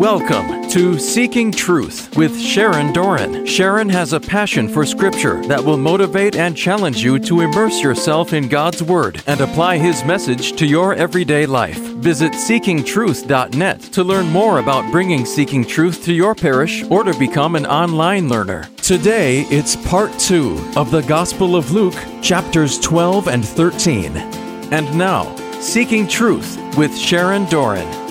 Welcome to Seeking Truth with Sharon Doran. Sharon has a passion for Scripture that will motivate and challenge you to immerse yourself in God's Word and apply His message to your everyday life. Visit seekingtruth.net to learn more about bringing Seeking Truth to your parish or to become an online learner. Today, it's part two of the Gospel of Luke, chapters 12 and 13. And now, Seeking Truth with Sharon Doran.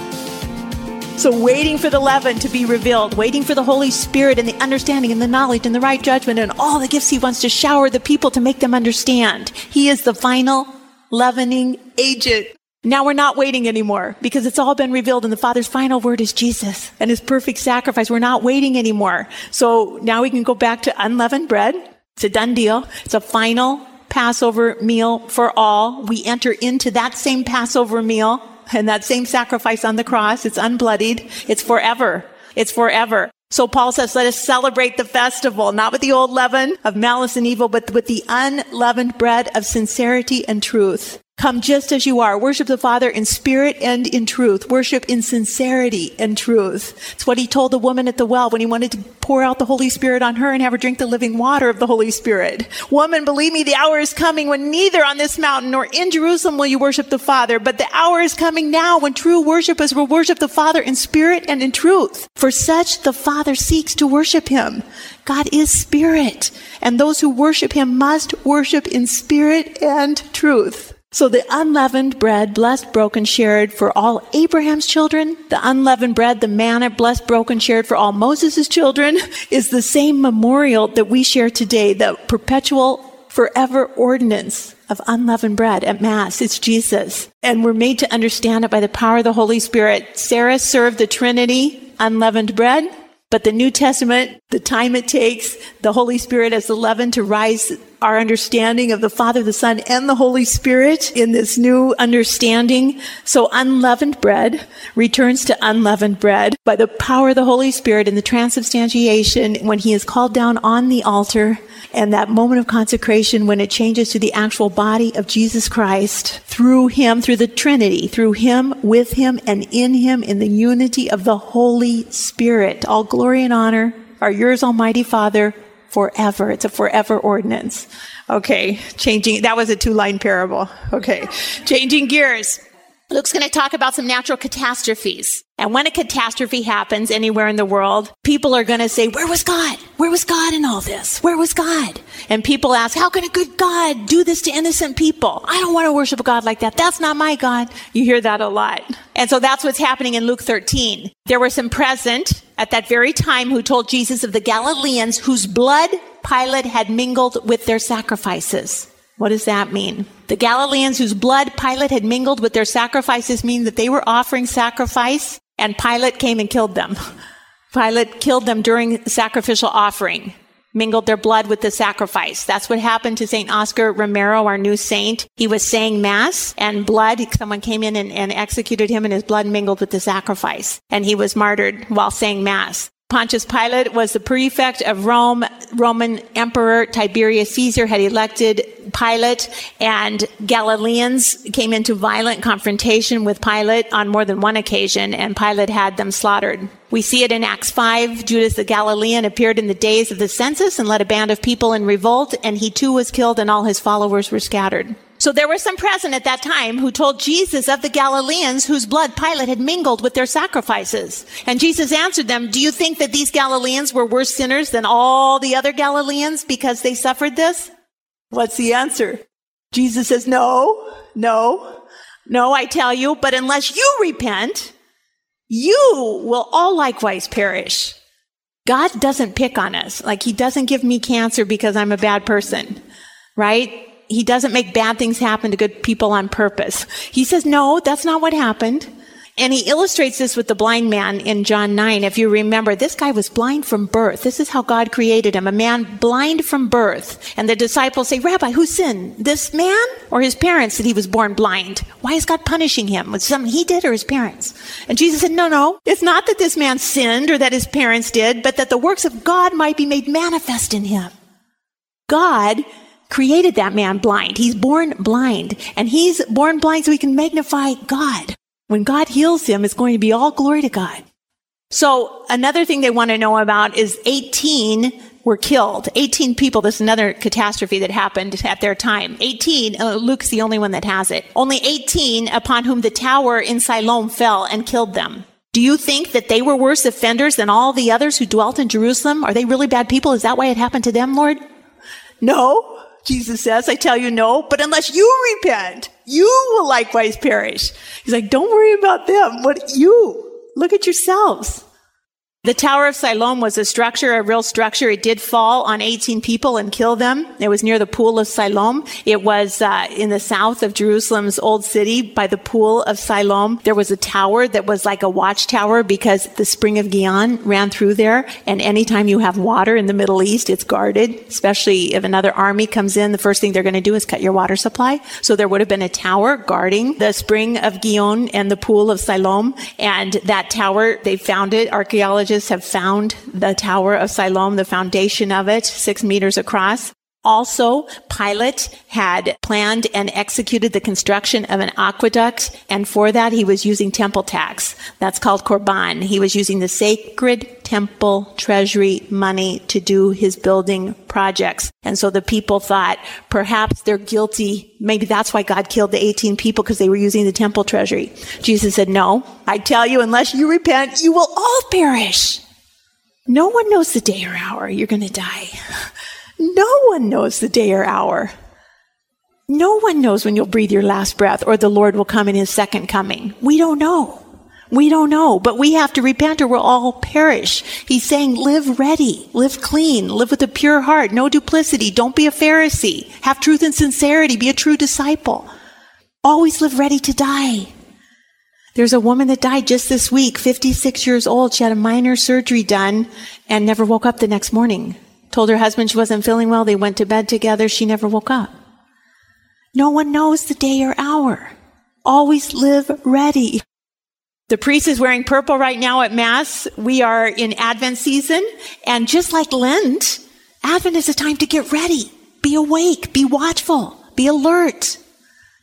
So, waiting for the leaven to be revealed, waiting for the Holy Spirit and the understanding and the knowledge and the right judgment and all the gifts He wants to shower the people to make them understand. He is the final leavening agent. Now we're not waiting anymore because it's all been revealed and the Father's final word is Jesus and His perfect sacrifice. We're not waiting anymore. So now we can go back to unleavened bread. It's a done deal. It's a final Passover meal for all. We enter into that same Passover meal and that same sacrifice on the cross, it's unbloodied. It's forever. It's forever. So Paul says, let us celebrate the festival, not with the old leaven of malice and evil, but with the unleavened bread of sincerity and truth. Come just as you are. Worship the Father in spirit and in truth. Worship in sincerity and truth. It's what he told the woman at the well when he wanted to pour out the Holy Spirit on her and have her drink the living water of the Holy Spirit. Woman, believe me, the hour is coming when neither on this mountain nor in Jerusalem will you worship the Father, but the hour is coming now when true worshipers will worship the Father in spirit and in truth. For such the Father seeks to worship him. God is spirit, and those who worship him must worship in spirit and truth. So the unleavened bread, blessed, broken, shared for all Abraham's children, the unleavened bread, the manna, blessed, broken, shared for all Moses' children, is the same memorial that we share today, the perpetual, forever ordinance of unleavened bread at Mass. It's Jesus. And we're made to understand it by the power of the Holy Spirit. Sarah served the Trinity unleavened bread. But the New Testament, the time it takes, the Holy Spirit as the leaven to rise our understanding of the Father, the Son, and the Holy Spirit in this new understanding. So unleavened bread returns to unleavened bread by the power of the Holy Spirit in the transubstantiation when he is called down on the altar and that moment of consecration when it changes to the actual body of Jesus Christ through him, through the Trinity, through him, with him, and in him in the unity of the Holy Spirit. All glory and honor are yours, Almighty Father, forever. It's a forever ordinance. Okay, changing, that was a two line parable. Okay, changing gears. Luke's going to talk about some natural catastrophes. And when a catastrophe happens anywhere in the world, people are going to say, where was God? Where was God in all this? Where was God? And people ask, how can a good God do this to innocent people? I don't want to worship a God like that. That's not my God. You hear that a lot. And so that's what's happening in Luke 13. There were some present at that very time who told Jesus of the Galileans whose blood Pilate had mingled with their sacrifices. What does that mean? The Galileans whose blood Pilate had mingled with their sacrifices mean that they were offering sacrifice and Pilate came and killed them. Pilate killed them during sacrificial offering, mingled their blood with the sacrifice. That's what happened to St. Oscar Romero, our new saint. He was saying mass and blood, someone came in and, and executed him and his blood mingled with the sacrifice. And he was martyred while saying mass. Pontius Pilate was the prefect of Rome. Roman Emperor Tiberius Caesar had elected Pilate, and Galileans came into violent confrontation with Pilate on more than one occasion, and Pilate had them slaughtered. We see it in Acts 5. Judas the Galilean appeared in the days of the census and led a band of people in revolt, and he too was killed, and all his followers were scattered. So there were some present at that time who told Jesus of the Galileans whose blood Pilate had mingled with their sacrifices. And Jesus answered them, do you think that these Galileans were worse sinners than all the other Galileans because they suffered this? What's the answer? Jesus says, no, no, no, I tell you, but unless you repent, you will all likewise perish. God doesn't pick on us. Like he doesn't give me cancer because I'm a bad person, right? He doesn't make bad things happen to good people on purpose. He says, no, that's not what happened. And he illustrates this with the blind man in John 9. If you remember, this guy was blind from birth. This is how God created him. A man blind from birth. And the disciples say, Rabbi, who sinned? This man or his parents that he was born blind? Why is God punishing him? Was something he did or his parents? And Jesus said, no, no. It's not that this man sinned or that his parents did, but that the works of God might be made manifest in him. God created that man blind. He's born blind and he's born blind so he can magnify God. When God heals him, it's going to be all glory to God. So another thing they want to know about is 18 were killed. 18 people. This is another catastrophe that happened at their time. 18, uh, Luke's the only one that has it. Only 18 upon whom the tower in Siloam fell and killed them. Do you think that they were worse offenders than all the others who dwelt in Jerusalem? Are they really bad people? Is that why it happened to them, Lord? No, Jesus says, I tell you no, but unless you repent, you will likewise perish. He's like, don't worry about them. What you? Look at yourselves. The Tower of Siloam was a structure, a real structure. It did fall on 18 people and kill them. It was near the pool of Siloam. It was uh, in the south of Jerusalem's old city by the pool of Siloam. There was a tower that was like a watchtower because the spring of Gihon ran through there. And anytime you have water in the Middle East, it's guarded, especially if another army comes in. The first thing they're going to do is cut your water supply. So there would have been a tower guarding the spring of Gihon and the pool of Siloam. And that tower, they found it. Archaeologists have found the Tower of Siloam, the foundation of it, six meters across. Also, Pilate had planned and executed the construction of an aqueduct, and for that he was using temple tax. That's called korban. He was using the sacred temple treasury money to do his building projects. And so the people thought perhaps they're guilty. Maybe that's why God killed the 18 people because they were using the temple treasury. Jesus said, no, I tell you, unless you repent, you will all perish. No one knows the day or hour you're going to die. No one knows the day or hour. No one knows when you'll breathe your last breath or the Lord will come in his second coming. We don't know. We don't know, but we have to repent or we'll all perish. He's saying live ready, live clean, live with a pure heart, no duplicity, don't be a Pharisee, have truth and sincerity, be a true disciple. Always live ready to die. There's a woman that died just this week, 56 years old. She had a minor surgery done and never woke up the next morning. Told her husband she wasn't feeling well. They went to bed together. She never woke up. No one knows the day or hour. Always live ready. The priest is wearing purple right now at Mass. We are in Advent season. And just like Lent, Advent is a time to get ready. Be awake. Be watchful. Be alert.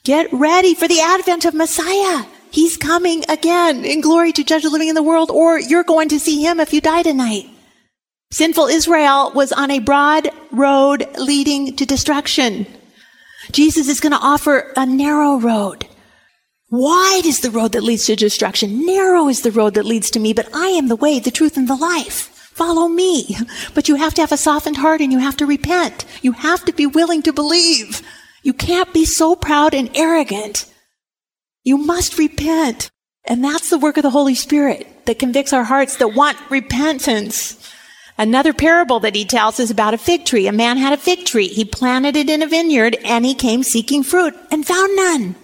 Get ready for the advent of Messiah. He's coming again in glory to judge the living in the world, or you're going to see him if you die tonight. Sinful Israel was on a broad road leading to destruction. Jesus is going to offer a narrow road. Wide is the road that leads to destruction. Narrow is the road that leads to me, but I am the way, the truth, and the life. Follow me. But you have to have a softened heart and you have to repent. You have to be willing to believe. You can't be so proud and arrogant. You must repent. And that's the work of the Holy Spirit that convicts our hearts that want repentance. Another parable that he tells is about a fig tree. A man had a fig tree. He planted it in a vineyard and he came seeking fruit and found none.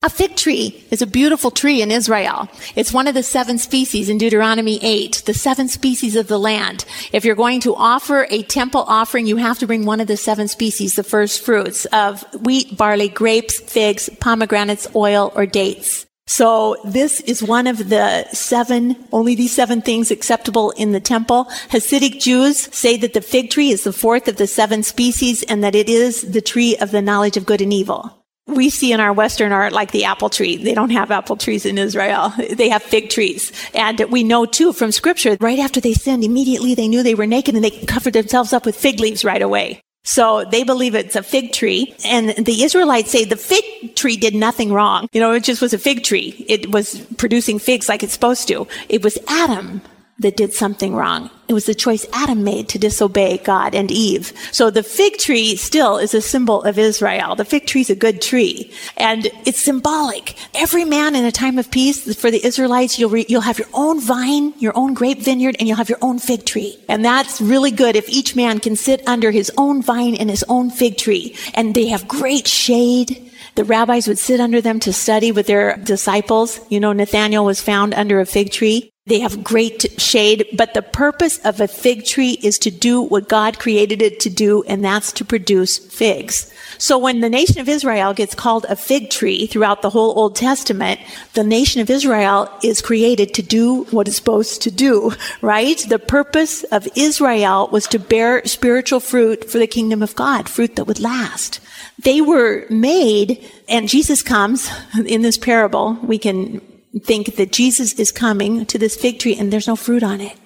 A fig tree is a beautiful tree in Israel. It's one of the seven species in Deuteronomy 8, the seven species of the land. If you're going to offer a temple offering, you have to bring one of the seven species, the first fruits of wheat, barley, grapes, figs, pomegranates, oil, or dates. So this is one of the seven, only these seven things acceptable in the temple. Hasidic Jews say that the fig tree is the fourth of the seven species and that it is the tree of the knowledge of good and evil. We see in our Western art like the apple tree. They don't have apple trees in Israel. They have fig trees. And we know too from scripture, right after they sinned, immediately they knew they were naked and they covered themselves up with fig leaves right away. So they believe it's a fig tree. And the Israelites say the fig tree did nothing wrong. You know, it just was a fig tree. It was producing figs like it's supposed to. It was Adam that did something wrong. It was the choice Adam made to disobey God and Eve. So the fig tree still is a symbol of Israel. The fig tree is a good tree and it's symbolic. Every man in a time of peace for the Israelites, you'll, re- you'll have your own vine, your own grape vineyard, and you'll have your own fig tree. And that's really good if each man can sit under his own vine and his own fig tree and they have great shade. The rabbis would sit under them to study with their disciples. You know, Nathaniel was found under a fig tree. They have great shade, but the purpose of a fig tree is to do what God created it to do, and that's to produce figs. So when the nation of Israel gets called a fig tree throughout the whole Old Testament, the nation of Israel is created to do what it's supposed to do, right? The purpose of Israel was to bear spiritual fruit for the kingdom of God, fruit that would last. They were made, and Jesus comes in this parable. We can think that Jesus is coming to this fig tree and there's no fruit on it.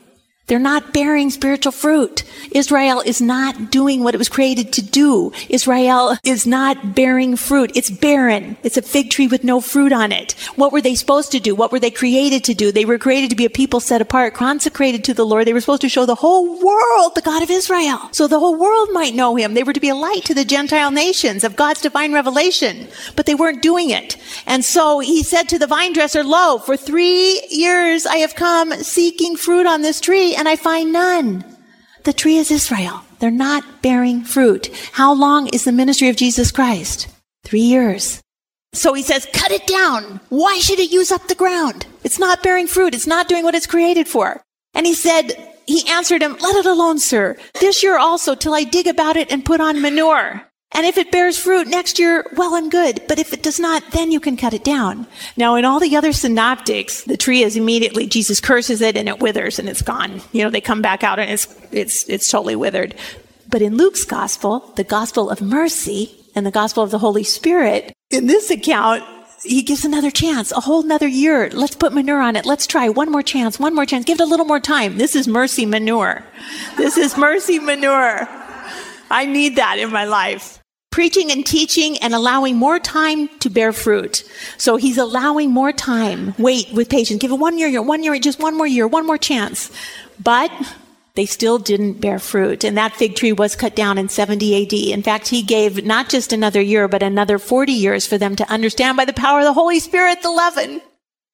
They're not bearing spiritual fruit. Israel is not doing what it was created to do. Israel is not bearing fruit. It's barren. It's a fig tree with no fruit on it. What were they supposed to do? What were they created to do? They were created to be a people set apart, consecrated to the Lord. They were supposed to show the whole world the God of Israel. So the whole world might know him. They were to be a light to the Gentile nations of God's divine revelation, but they weren't doing it. And so he said to the vine dresser, Lo, for three years I have come seeking fruit on this tree and I find none. The tree is Israel. They're not bearing fruit. How long is the ministry of Jesus Christ? Three years. So he says, cut it down. Why should it use up the ground? It's not bearing fruit. It's not doing what it's created for. And he said, he answered him, let it alone, sir. This year also till I dig about it and put on manure. And if it bears fruit next year, well and good. But if it does not, then you can cut it down. Now, in all the other synoptics, the tree is immediately, Jesus curses it and it withers and it's gone. You know, they come back out and it's, it's, it's totally withered. But in Luke's gospel, the gospel of mercy and the gospel of the Holy Spirit, in this account, he gives another chance, a whole another year. Let's put manure on it. Let's try one more chance, one more chance. Give it a little more time. This is mercy manure. This is mercy manure. I need that in my life preaching and teaching and allowing more time to bear fruit. So he's allowing more time. Wait with patience. Give it one year, year, one year, just one more year, one more chance. But they still didn't bear fruit. And that fig tree was cut down in 70 AD. In fact, he gave not just another year, but another 40 years for them to understand by the power of the Holy Spirit the leaven.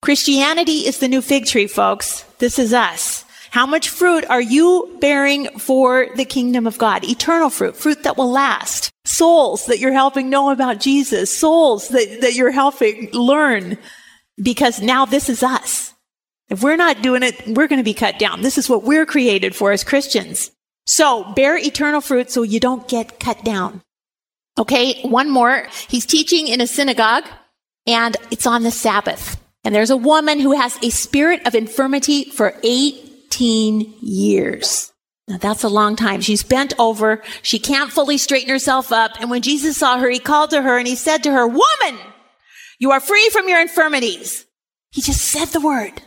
Christianity is the new fig tree, folks. This is us. How much fruit are you bearing for the kingdom of God? Eternal fruit, fruit that will last. Souls that you're helping know about Jesus. Souls that, that you're helping learn. Because now this is us. If we're not doing it, we're going to be cut down. This is what we're created for as Christians. So bear eternal fruit so you don't get cut down. Okay, one more. He's teaching in a synagogue and it's on the Sabbath. And there's a woman who has a spirit of infirmity for eight 18 years. Now that's a long time. She's bent over. She can't fully straighten herself up. And when Jesus saw her, he called to her and he said to her, woman, you are free from your infirmities. He just said the word.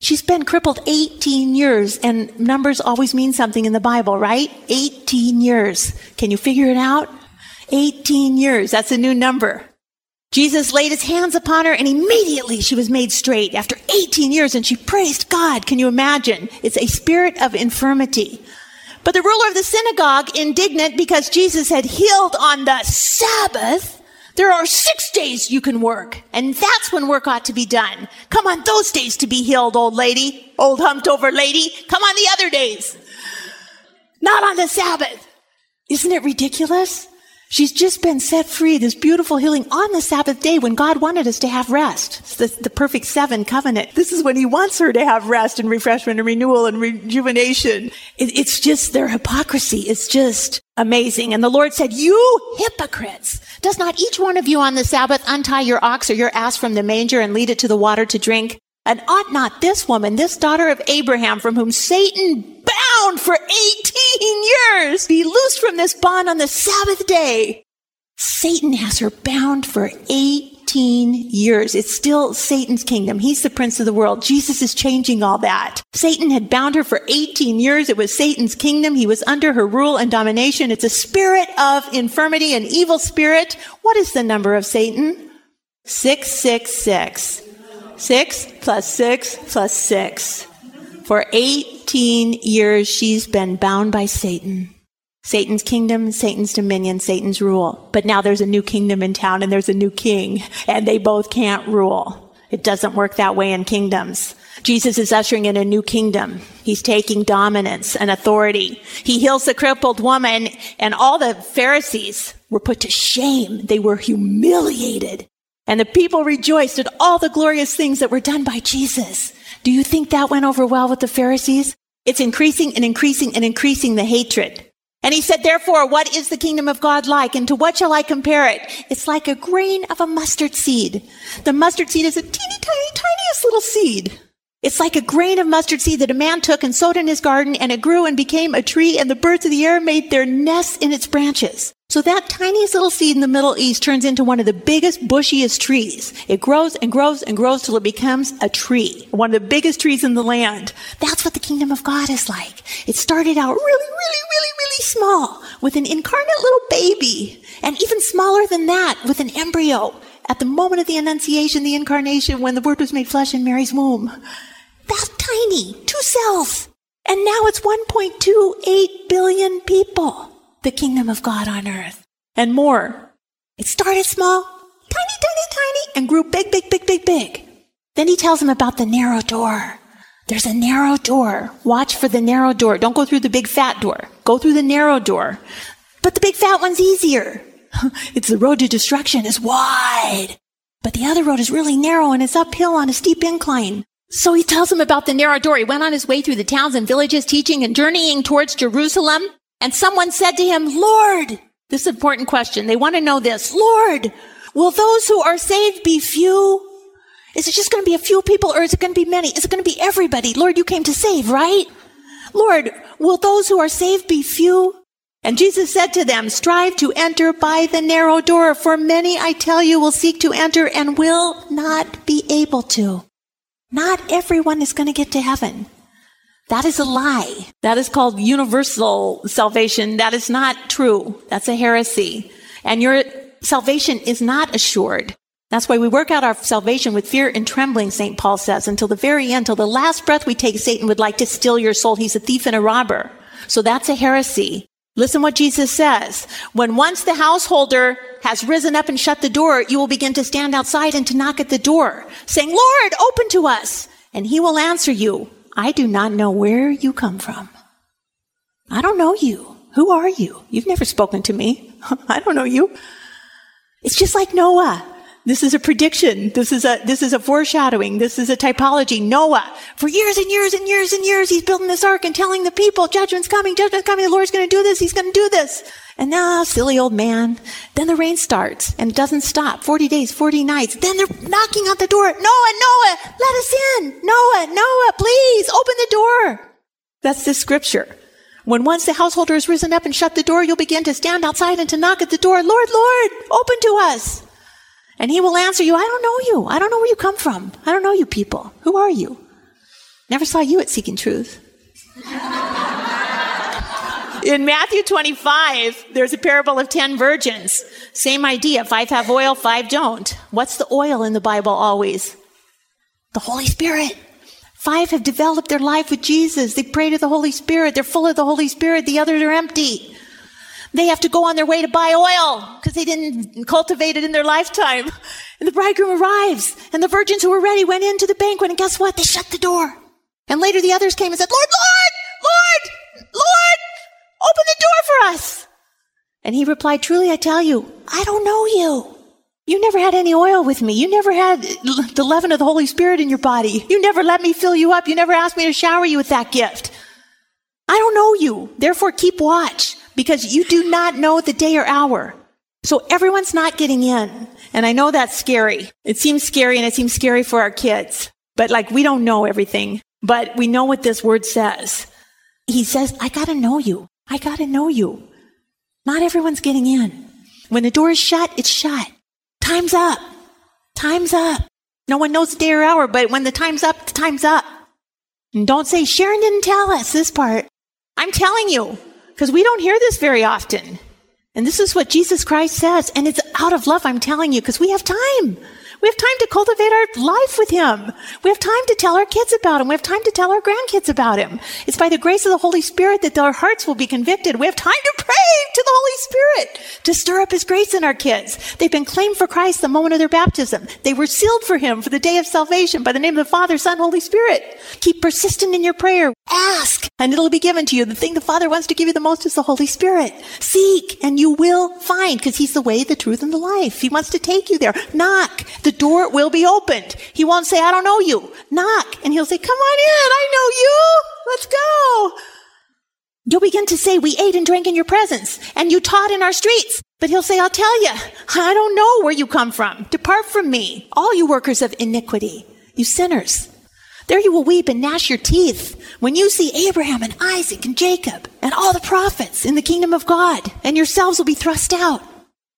She's been crippled 18 years and numbers always mean something in the Bible, right? 18 years. Can you figure it out? 18 years. That's a new number. Jesus laid his hands upon her and immediately she was made straight after 18 years and she praised God. Can you imagine? It's a spirit of infirmity. But the ruler of the synagogue, indignant because Jesus had healed on the Sabbath, there are six days you can work, and that's when work ought to be done. Come on those days to be healed, old lady, old humped over lady. Come on the other days. Not on the Sabbath. Isn't it ridiculous? She's just been set free, this beautiful healing on the Sabbath day when God wanted us to have rest. It's the, the, perfect seven covenant. This is when He wants her to have rest and refreshment and renewal and rejuvenation. It, it's just their hypocrisy. It's just amazing. And the Lord said, you hypocrites, does not each one of you on the Sabbath untie your ox or your ass from the manger and lead it to the water to drink? And ought not this woman, this daughter of Abraham, from whom Satan bound for 18 years, be loosed from this bond on the Sabbath day? Satan has her bound for 18 years. It's still Satan's kingdom. He's the prince of the world. Jesus is changing all that. Satan had bound her for 18 years. It was Satan's kingdom. He was under her rule and domination. It's a spirit of infirmity, an evil spirit. What is the number of Satan? 666. Six plus six plus six. For 18 years, she's been bound by Satan. Satan's kingdom, Satan's dominion, Satan's rule. But now there's a new kingdom in town and there's a new king, and they both can't rule. It doesn't work that way in kingdoms. Jesus is ushering in a new kingdom. He's taking dominance and authority. He heals the crippled woman, and all the Pharisees were put to shame. They were humiliated. And the people rejoiced at all the glorious things that were done by Jesus. Do you think that went over well with the Pharisees? It's increasing and increasing and increasing the hatred. And he said, therefore, what is the kingdom of God like? And to what shall I compare it? It's like a grain of a mustard seed. The mustard seed is a teeny tiny, tiniest little seed. It's like a grain of mustard seed that a man took and sowed in his garden and it grew and became a tree and the birds of the air made their nests in its branches. So that tiniest little seed in the Middle East turns into one of the biggest, bushiest trees. It grows and grows and grows till it becomes a tree, one of the biggest trees in the land. That's what the kingdom of God is like. It started out really, really, really, really small with an incarnate little baby, and even smaller than that with an embryo at the moment of the Annunciation, the incarnation, when the Word was made flesh in Mary's womb. That tiny, two cells. And now it's 1.28 billion people the kingdom of God on earth and more. It started small, tiny, tiny, tiny, and grew big, big, big, big, big. Then he tells him about the narrow door. There's a narrow door. Watch for the narrow door. Don't go through the big fat door. Go through the narrow door. But the big fat one's easier. it's the road to destruction is wide. But the other road is really narrow and it's uphill on a steep incline. So he tells him about the narrow door. He went on his way through the towns and villages teaching and journeying towards Jerusalem. And someone said to him, Lord, this important question. They want to know this. Lord, will those who are saved be few? Is it just going to be a few people or is it going to be many? Is it going to be everybody? Lord, you came to save, right? Lord, will those who are saved be few? And Jesus said to them, strive to enter by the narrow door, for many, I tell you, will seek to enter and will not be able to. Not everyone is going to get to heaven. That is a lie. That is called universal salvation. That is not true. That's a heresy. And your salvation is not assured. That's why we work out our salvation with fear and trembling, St. Paul says, until the very end, till the last breath we take, Satan would like to steal your soul. He's a thief and a robber. So that's a heresy. Listen what Jesus says. When once the householder has risen up and shut the door, you will begin to stand outside and to knock at the door, saying, Lord, open to us. And he will answer you, I do not know where you come from. I don't know you. Who are you? You've never spoken to me. I don't know you. It's just like Noah. This is a prediction. This is a, this is a foreshadowing. This is a typology. Noah, for years and years and years and years, he's building this ark and telling the people, judgment's coming, judgment's coming, the Lord's going to do this, he's going to do this. And now, silly old man. Then the rain starts and it doesn't stop. 40 days, 40 nights. Then they're knocking on the door. Noah, Noah, Noah, Noah, please open the door. That's the scripture. When once the householder has risen up and shut the door, you'll begin to stand outside and to knock at the door. Lord, Lord, open to us. And he will answer you, I don't know you. I don't know where you come from. I don't know you people. Who are you? Never saw you at Seeking Truth. In Matthew 25, there's a parable of 10 virgins. Same idea. Five have oil, five don't. What's the oil in the Bible always? The Holy Spirit. Five have developed their life with Jesus. They pray to the Holy Spirit. They're full of the Holy Spirit. The others are empty. They have to go on their way to buy oil because they didn't cultivate it in their lifetime. And the bridegroom arrives and the virgins who were ready went into the banquet and guess what? They shut the door. And later the others came and said, Lord, Lord, Lord, Lord, open the door for us. And he replied, truly I tell you, I don't know you. You never had any oil with me. You never had the leaven of the Holy Spirit in your body. You never let me fill you up. You never asked me to shower you with that gift. I don't know you. Therefore keep watch because you do not know the day or hour. So everyone's not getting in. And I know that's scary. It seems scary and it seems scary for our kids. But like we don't know everything, but we know what this word says. He says, I gotta know you. I gotta know you. Not everyone's getting in. When the door is shut, it's shut. Time's up. Time's up. No one knows the day or hour, but when the time's up, the time's up. And don't say, Sharon didn't tell us this part. I'm telling you. Because we don't hear this very often. And this is what Jesus Christ says. And it's out of love, I'm telling you, because we have time. We have time to cultivate our life with Him. We have time to tell our kids about Him. We have time to tell our grandkids about Him. It's by the grace of the Holy Spirit that our hearts will be convicted. We have time to pray to the Holy Spirit to stir up His grace in our kids. They've been claimed for Christ the moment of their baptism. They were sealed for Him for the day of salvation by the name of the Father, Son, Holy Spirit. Keep persistent in your prayer. Ask and it'll be given to you. The thing the Father wants to give you the most is the Holy Spirit. Seek and you will find because He's the way, the truth, and the life. He wants to take you there. Knock. The door will be opened. He won't say, I don't know you. Knock. And he'll say, come on in. I know you. Let's go. You'll begin to say, we ate and drank in your presence and you taught in our streets. But he'll say, I'll tell you, I don't know where you come from. Depart from me, all you workers of iniquity, you sinners. There you will weep and gnash your teeth when you see Abraham and Isaac and Jacob and all the prophets in the kingdom of God, and yourselves will be thrust out.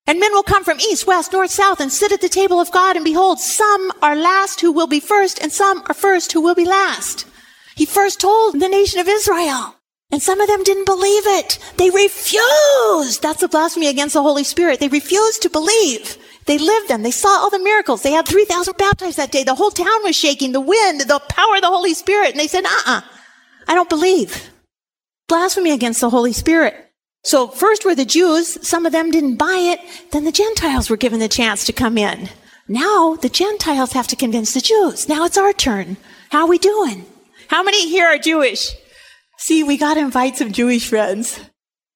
And men will come from east, west, north, south, and sit at the table of God, and behold, some are last who will be first, and some are first who will be last. He first told the nation of Israel. And some of them didn't believe it. They refused. That's a blasphemy against the Holy Spirit. They refused to believe. They lived them. They saw all the miracles. They had 3,000 baptized that day. The whole town was shaking, the wind, the power of the Holy Spirit. And they said, uh-uh, I don't believe. Blasphemy against the Holy Spirit. So first were the Jews. Some of them didn't buy it. Then the Gentiles were given the chance to come in. Now the Gentiles have to convince the Jews. Now it's our turn. How are we doing? How many here are Jewish? See, we got to invite some Jewish friends.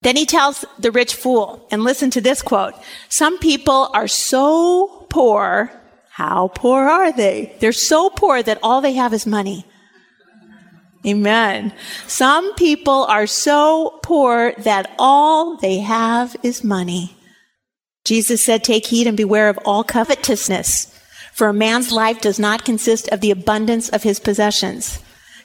Then he tells the rich fool, and listen to this quote. Some people are so poor. How poor are they? They're so poor that all they have is money. Amen. Some people are so poor that all they have is money. Jesus said, take heed and beware of all covetousness, for a man's life does not consist of the abundance of his possessions.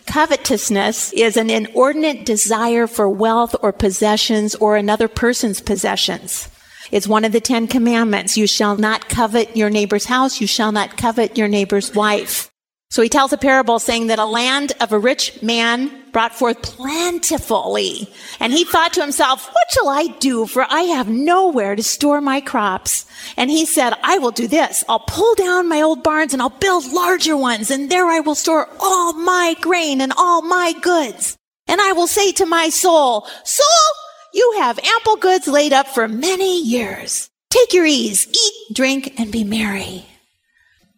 Covetousness is an inordinate desire for wealth or possessions or another person's possessions. It's one of the Ten Commandments. You shall not covet your neighbor's house. You shall not covet your neighbor's wife. So he tells a parable saying that a land of a rich man brought forth plentifully. And he thought to himself, what shall I do? For I have nowhere to store my crops. And he said, I will do this. I'll pull down my old barns and I'll build larger ones. And there I will store all my grain and all my goods. And I will say to my soul, soul, you have ample goods laid up for many years. Take your ease, eat, drink, and be merry.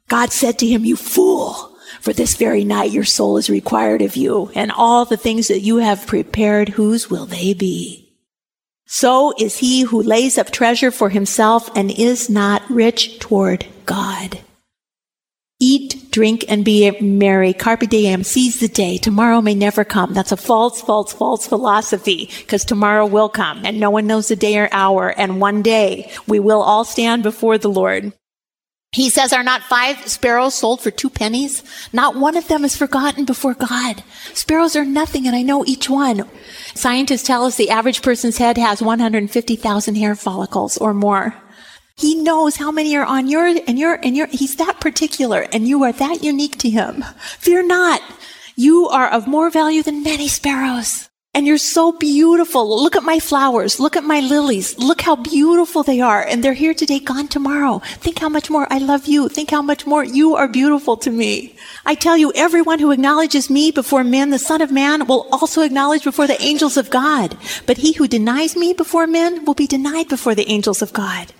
God said to him, you fool. For this very night your soul is required of you, and all the things that you have prepared, whose will they be? So is he who lays up treasure for himself and is not rich toward God. Eat, drink, and be merry. Carpe diem. Seize the day. Tomorrow may never come. That's a false, false, false philosophy because tomorrow will come and no one knows the day or hour. And one day we will all stand before the Lord. He says, are not five sparrows sold for two pennies? Not one of them is forgotten before God. Sparrows are nothing and I know each one. Scientists tell us the average person's head has 150,000 hair follicles or more. He knows how many are on your, and your, and your, he's that particular and you are that unique to him. Fear not. You are of more value than many sparrows. And you're so beautiful. Look at my flowers. Look at my lilies. Look how beautiful they are. And they're here today, gone tomorrow. Think how much more I love you. Think how much more you are beautiful to me. I tell you, everyone who acknowledges me before men, the Son of Man, will also acknowledge before the angels of God. But he who denies me before men will be denied before the angels of God.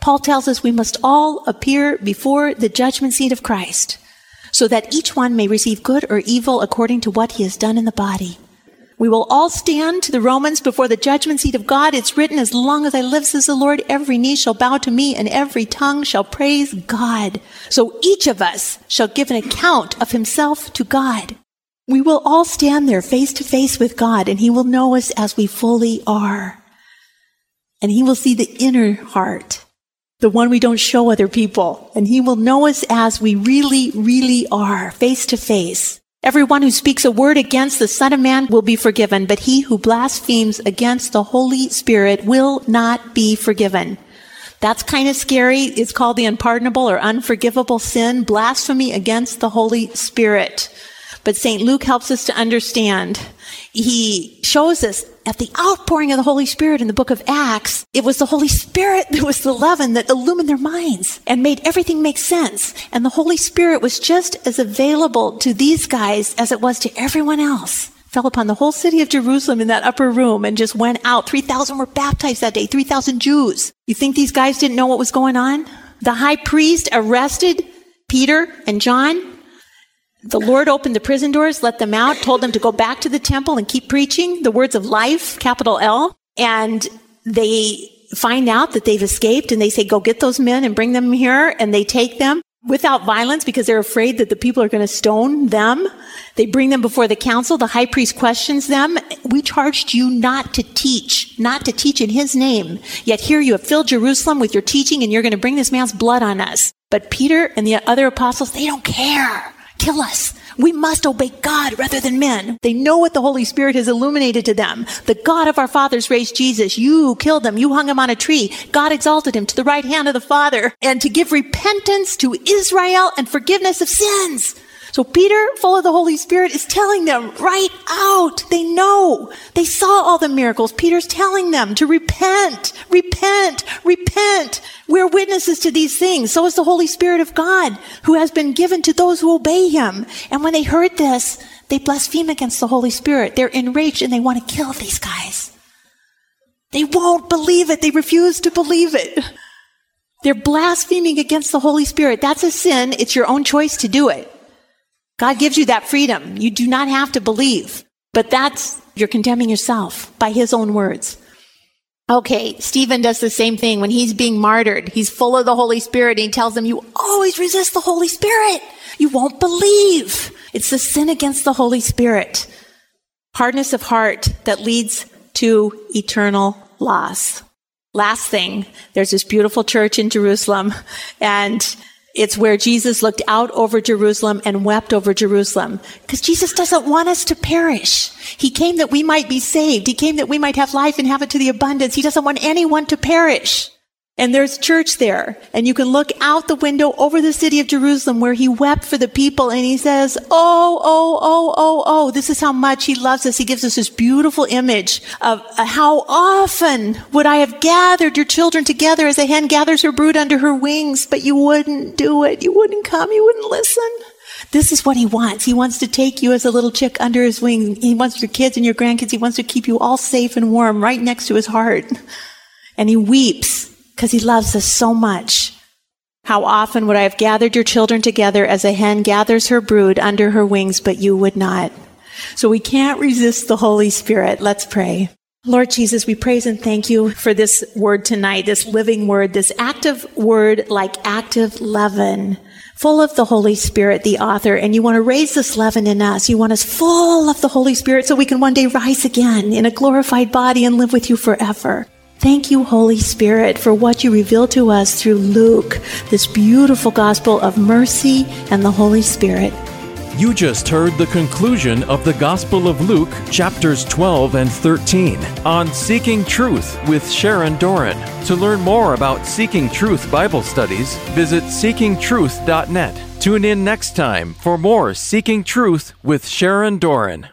Paul tells us we must all appear before the judgment seat of Christ so that each one may receive good or evil according to what he has done in the body. We will all stand to the Romans before the judgment seat of God. It's written, as long as I live, says the Lord, every knee shall bow to me and every tongue shall praise God. So each of us shall give an account of himself to God. We will all stand there face to face with God and he will know us as we fully are. And he will see the inner heart, the one we don't show other people. And he will know us as we really, really are, face to face. Everyone who speaks a word against the Son of Man will be forgiven, but he who blasphemes against the Holy Spirit will not be forgiven. That's kind of scary. It's called the unpardonable or unforgivable sin, blasphemy against the Holy Spirit. But St. Luke helps us to understand. He shows us at the outpouring of the Holy Spirit in the book of Acts, it was the Holy Spirit that was the leaven that illumined their minds and made everything make sense. And the Holy Spirit was just as available to these guys as it was to everyone else. Fell upon the whole city of Jerusalem in that upper room and just went out. 3,000 were baptized that day, 3,000 Jews. You think these guys didn't know what was going on? The high priest arrested Peter and John the Lord opened the prison doors, let them out, told them to go back to the temple and keep preaching the words of life, capital L. And they find out that they've escaped and they say, go get those men and bring them here. And they take them without violence because they're afraid that the people are going to stone them. They bring them before the council. The high priest questions them. We charged you not to teach, not to teach in his name. Yet here you have filled Jerusalem with your teaching and you're going to bring this man's blood on us. But Peter and the other apostles, they don't care kill us. We must obey God rather than men. They know what the Holy Spirit has illuminated to them. The God of our fathers raised Jesus. You killed him. You hung him on a tree. God exalted him to the right hand of the Father and to give repentance to Israel and forgiveness of sins. So Peter, full of the Holy Spirit, is telling them right out. They know. They saw all the miracles. Peter's telling them to repent, repent, repent. We're witnesses to these things. So is the Holy Spirit of God, who has been given to those who obey him. And when they heard this, they blaspheme against the Holy Spirit. They're enraged and they want to kill these guys. They won't believe it. They refuse to believe it. They're blaspheming against the Holy Spirit. That's a sin. It's your own choice to do it. God gives you that freedom. You do not have to believe, but that's, you're condemning yourself by his own words. Okay, Stephen does the same thing when he's being martyred. He's full of the Holy Spirit and he tells them, you always resist the Holy Spirit. You won't believe. It's the sin against the Holy Spirit. Hardness of heart that leads to eternal loss. Last thing, there's this beautiful church in Jerusalem and it's where Jesus looked out over Jerusalem and wept over Jerusalem. Because Jesus doesn't want us to perish. He came that we might be saved. He came that we might have life and have it to the abundance. He doesn't want anyone to perish. And there's church there. And you can look out the window over the city of Jerusalem where he wept for the people and he says, Oh, oh, oh, oh, oh, this is how much he loves us. He gives us this beautiful image of uh, how often would I have gathered your children together as a hen gathers her brood under her wings, but you wouldn't do it. You wouldn't come. You wouldn't listen. This is what he wants. He wants to take you as a little chick under his wing. He wants your kids and your grandkids. He wants to keep you all safe and warm right next to his heart. And he weeps because he loves us so much. How often would I have gathered your children together as a hen gathers her brood under her wings, but you would not. So we can't resist the Holy Spirit. Let's pray. Lord Jesus, we praise and thank you for this word tonight, this living word, this active word like active leaven, full of the Holy Spirit, the author. And you want to raise this leaven in us. You want us full of the Holy Spirit so we can one day rise again in a glorified body and live with you forever. Thank you, Holy Spirit, for what you revealed to us through Luke, this beautiful gospel of mercy and the Holy Spirit. You just heard the conclusion of the Gospel of Luke, chapters 12 and 13, on Seeking Truth with Sharon Doran. To learn more about Seeking Truth Bible studies, visit seekingtruth.net. Tune in next time for more Seeking Truth with Sharon Doran.